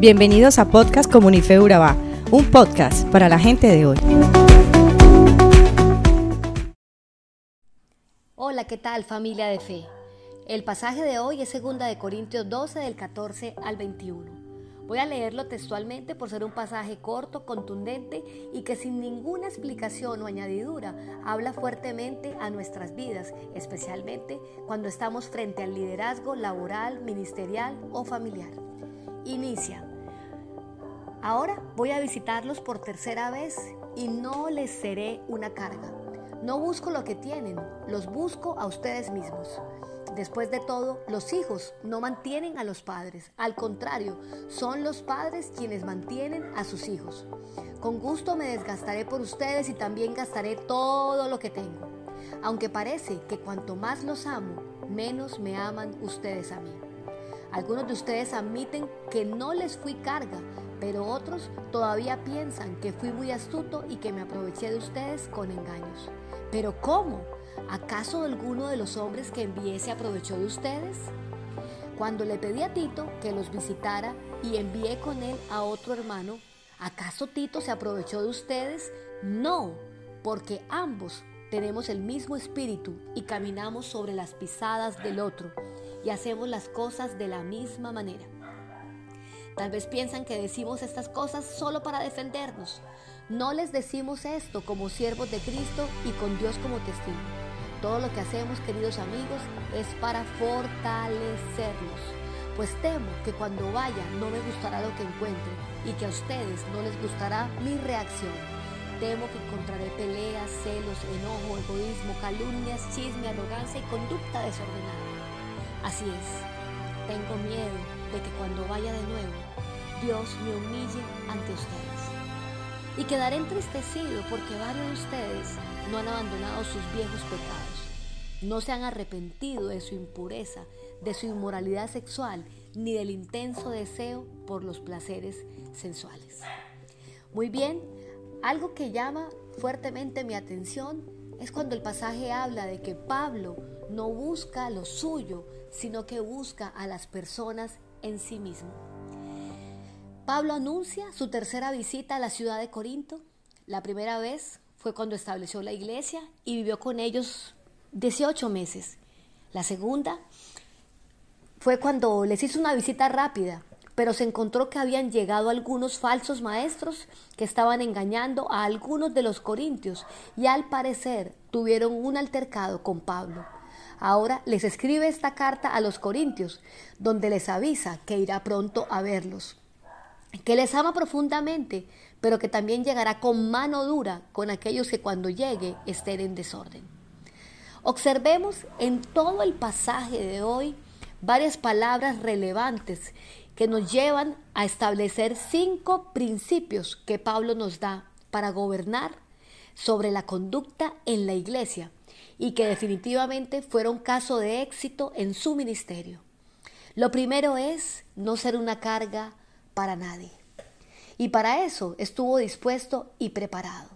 Bienvenidos a Podcast Comunife Urabá, un podcast para la gente de hoy. Hola, ¿qué tal familia de fe? El pasaje de hoy es 2 de Corintios 12 del 14 al 21. Voy a leerlo textualmente por ser un pasaje corto, contundente y que sin ninguna explicación o añadidura habla fuertemente a nuestras vidas, especialmente cuando estamos frente al liderazgo laboral, ministerial o familiar. Inicia. Ahora voy a visitarlos por tercera vez y no les seré una carga. No busco lo que tienen, los busco a ustedes mismos. Después de todo, los hijos no mantienen a los padres, al contrario, son los padres quienes mantienen a sus hijos. Con gusto me desgastaré por ustedes y también gastaré todo lo que tengo. Aunque parece que cuanto más los amo, menos me aman ustedes a mí. Algunos de ustedes admiten que no les fui carga, pero otros todavía piensan que fui muy astuto y que me aproveché de ustedes con engaños. ¿Pero cómo? ¿Acaso alguno de los hombres que envié se aprovechó de ustedes? Cuando le pedí a Tito que los visitara y envié con él a otro hermano, ¿acaso Tito se aprovechó de ustedes? No, porque ambos tenemos el mismo espíritu y caminamos sobre las pisadas del otro y hacemos las cosas de la misma manera. Tal vez piensan que decimos estas cosas solo para defendernos. No les decimos esto como siervos de Cristo y con Dios como testigo. Todo lo que hacemos, queridos amigos, es para fortalecernos. Pues temo que cuando vaya no me gustará lo que encuentre y que a ustedes no les gustará mi reacción. Temo que encontraré peleas, celos, enojo, egoísmo, calumnias, chisme, arrogancia y conducta desordenada. Así es, tengo miedo de que cuando vaya de nuevo, Dios me humille ante ustedes. Y quedaré entristecido porque varios de ustedes no han abandonado sus viejos pecados, no se han arrepentido de su impureza, de su inmoralidad sexual, ni del intenso deseo por los placeres sensuales. Muy bien, algo que llama fuertemente mi atención es cuando el pasaje habla de que Pablo no busca lo suyo, sino que busca a las personas en sí mismo. Pablo anuncia su tercera visita a la ciudad de Corinto. La primera vez fue cuando estableció la iglesia y vivió con ellos 18 meses. La segunda fue cuando les hizo una visita rápida, pero se encontró que habían llegado algunos falsos maestros que estaban engañando a algunos de los corintios y al parecer tuvieron un altercado con Pablo. Ahora les escribe esta carta a los corintios, donde les avisa que irá pronto a verlos, que les ama profundamente, pero que también llegará con mano dura con aquellos que cuando llegue estén en desorden. Observemos en todo el pasaje de hoy varias palabras relevantes que nos llevan a establecer cinco principios que Pablo nos da para gobernar sobre la conducta en la iglesia y que definitivamente fueron caso de éxito en su ministerio. Lo primero es no ser una carga para nadie. Y para eso estuvo dispuesto y preparado.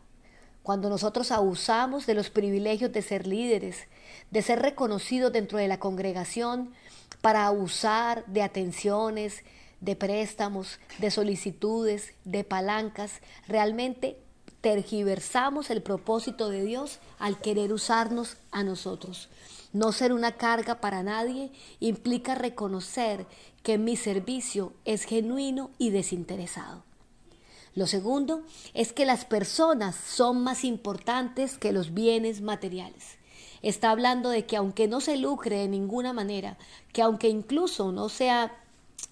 Cuando nosotros abusamos de los privilegios de ser líderes, de ser reconocidos dentro de la congregación, para abusar de atenciones, de préstamos, de solicitudes, de palancas, realmente tergiversamos el propósito de Dios al querer usarnos a nosotros. No ser una carga para nadie implica reconocer que mi servicio es genuino y desinteresado. Lo segundo es que las personas son más importantes que los bienes materiales. Está hablando de que aunque no se lucre de ninguna manera, que aunque incluso no sea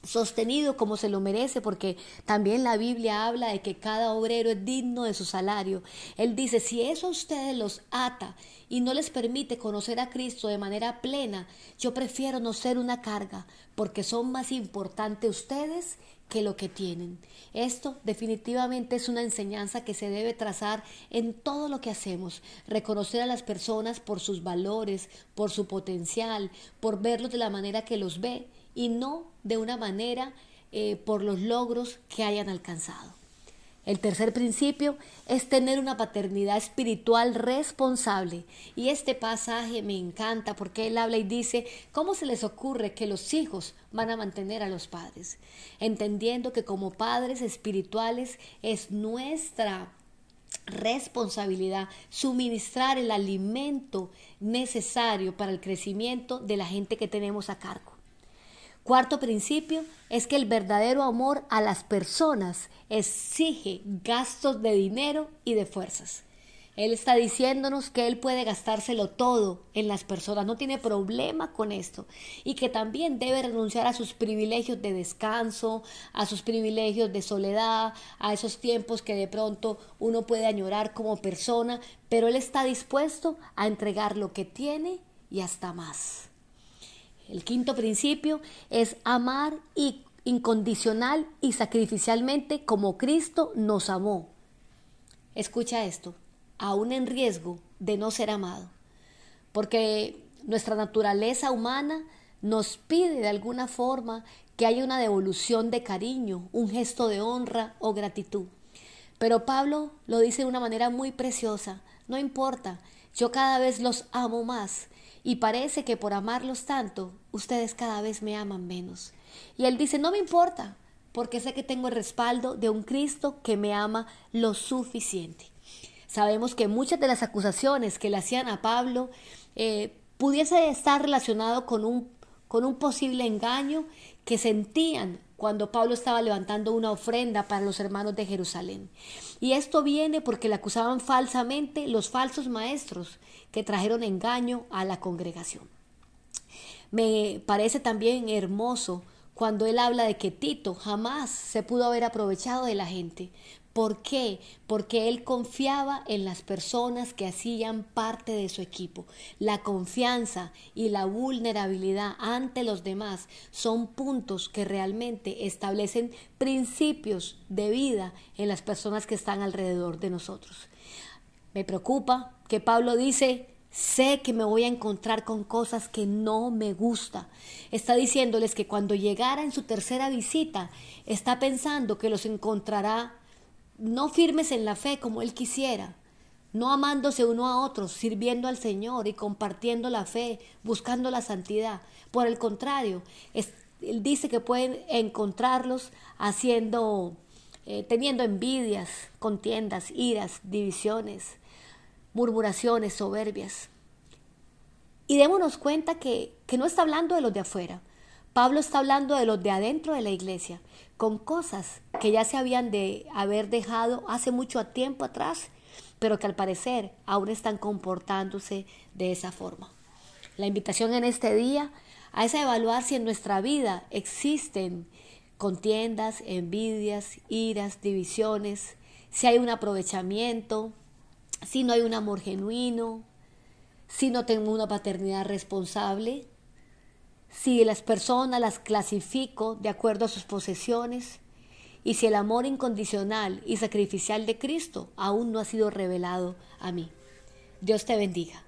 sostenido como se lo merece, porque también la Biblia habla de que cada obrero es digno de su salario. Él dice, si eso a ustedes los ata y no les permite conocer a Cristo de manera plena, yo prefiero no ser una carga, porque son más importantes ustedes que lo que tienen. Esto definitivamente es una enseñanza que se debe trazar en todo lo que hacemos, reconocer a las personas por sus valores, por su potencial, por verlos de la manera que los ve y no de una manera eh, por los logros que hayan alcanzado. El tercer principio es tener una paternidad espiritual responsable. Y este pasaje me encanta porque él habla y dice, ¿cómo se les ocurre que los hijos van a mantener a los padres? Entendiendo que como padres espirituales es nuestra responsabilidad suministrar el alimento necesario para el crecimiento de la gente que tenemos a cargo. Cuarto principio es que el verdadero amor a las personas exige gastos de dinero y de fuerzas. Él está diciéndonos que Él puede gastárselo todo en las personas, no tiene problema con esto y que también debe renunciar a sus privilegios de descanso, a sus privilegios de soledad, a esos tiempos que de pronto uno puede añorar como persona, pero Él está dispuesto a entregar lo que tiene y hasta más. El quinto principio es amar incondicional y sacrificialmente como Cristo nos amó. Escucha esto, aún en riesgo de no ser amado, porque nuestra naturaleza humana nos pide de alguna forma que haya una devolución de cariño, un gesto de honra o gratitud. Pero Pablo lo dice de una manera muy preciosa, no importa, yo cada vez los amo más y parece que por amarlos tanto, ustedes cada vez me aman menos. Y él dice, no me importa, porque sé que tengo el respaldo de un Cristo que me ama lo suficiente. Sabemos que muchas de las acusaciones que le hacían a Pablo eh, pudiese estar relacionado con un, con un posible engaño que sentían cuando Pablo estaba levantando una ofrenda para los hermanos de Jerusalén. Y esto viene porque le acusaban falsamente los falsos maestros que trajeron engaño a la congregación. Me parece también hermoso cuando él habla de que Tito jamás se pudo haber aprovechado de la gente, ¿Por qué? Porque él confiaba en las personas que hacían parte de su equipo. La confianza y la vulnerabilidad ante los demás son puntos que realmente establecen principios de vida en las personas que están alrededor de nosotros. Me preocupa que Pablo dice, Sé que me voy a encontrar con cosas que no me gusta. Está diciéndoles que cuando llegara en su tercera visita, está pensando que los encontrará no firmes en la fe como Él quisiera, no amándose uno a otro, sirviendo al Señor y compartiendo la fe, buscando la santidad. Por el contrario, Él dice que pueden encontrarlos haciendo, eh, teniendo envidias, contiendas, iras, divisiones, murmuraciones, soberbias. Y démonos cuenta que, que no está hablando de los de afuera. Pablo está hablando de los de adentro de la iglesia con cosas que ya se habían de haber dejado hace mucho tiempo atrás, pero que al parecer aún están comportándose de esa forma. La invitación en este día a es evaluar si en nuestra vida existen contiendas, envidias, iras, divisiones, si hay un aprovechamiento, si no hay un amor genuino, si no tengo una paternidad responsable, si las personas las clasifico de acuerdo a sus posesiones y si el amor incondicional y sacrificial de Cristo aún no ha sido revelado a mí. Dios te bendiga.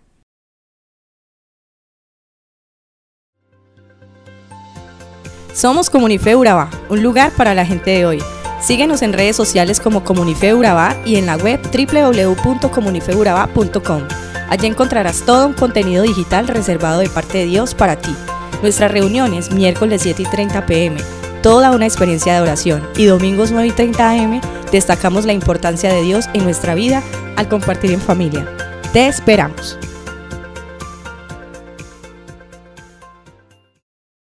Somos Comunife Urabá, un lugar para la gente de hoy. Síguenos en redes sociales como Comunife Urabá y en la web www.comunifeurabá.com. Allí encontrarás todo un contenido digital reservado de parte de Dios para ti. Nuestras reuniones miércoles 7 y 30 pm, toda una experiencia de oración y domingos 9 y 30 am destacamos la importancia de Dios en nuestra vida al compartir en familia. Te esperamos.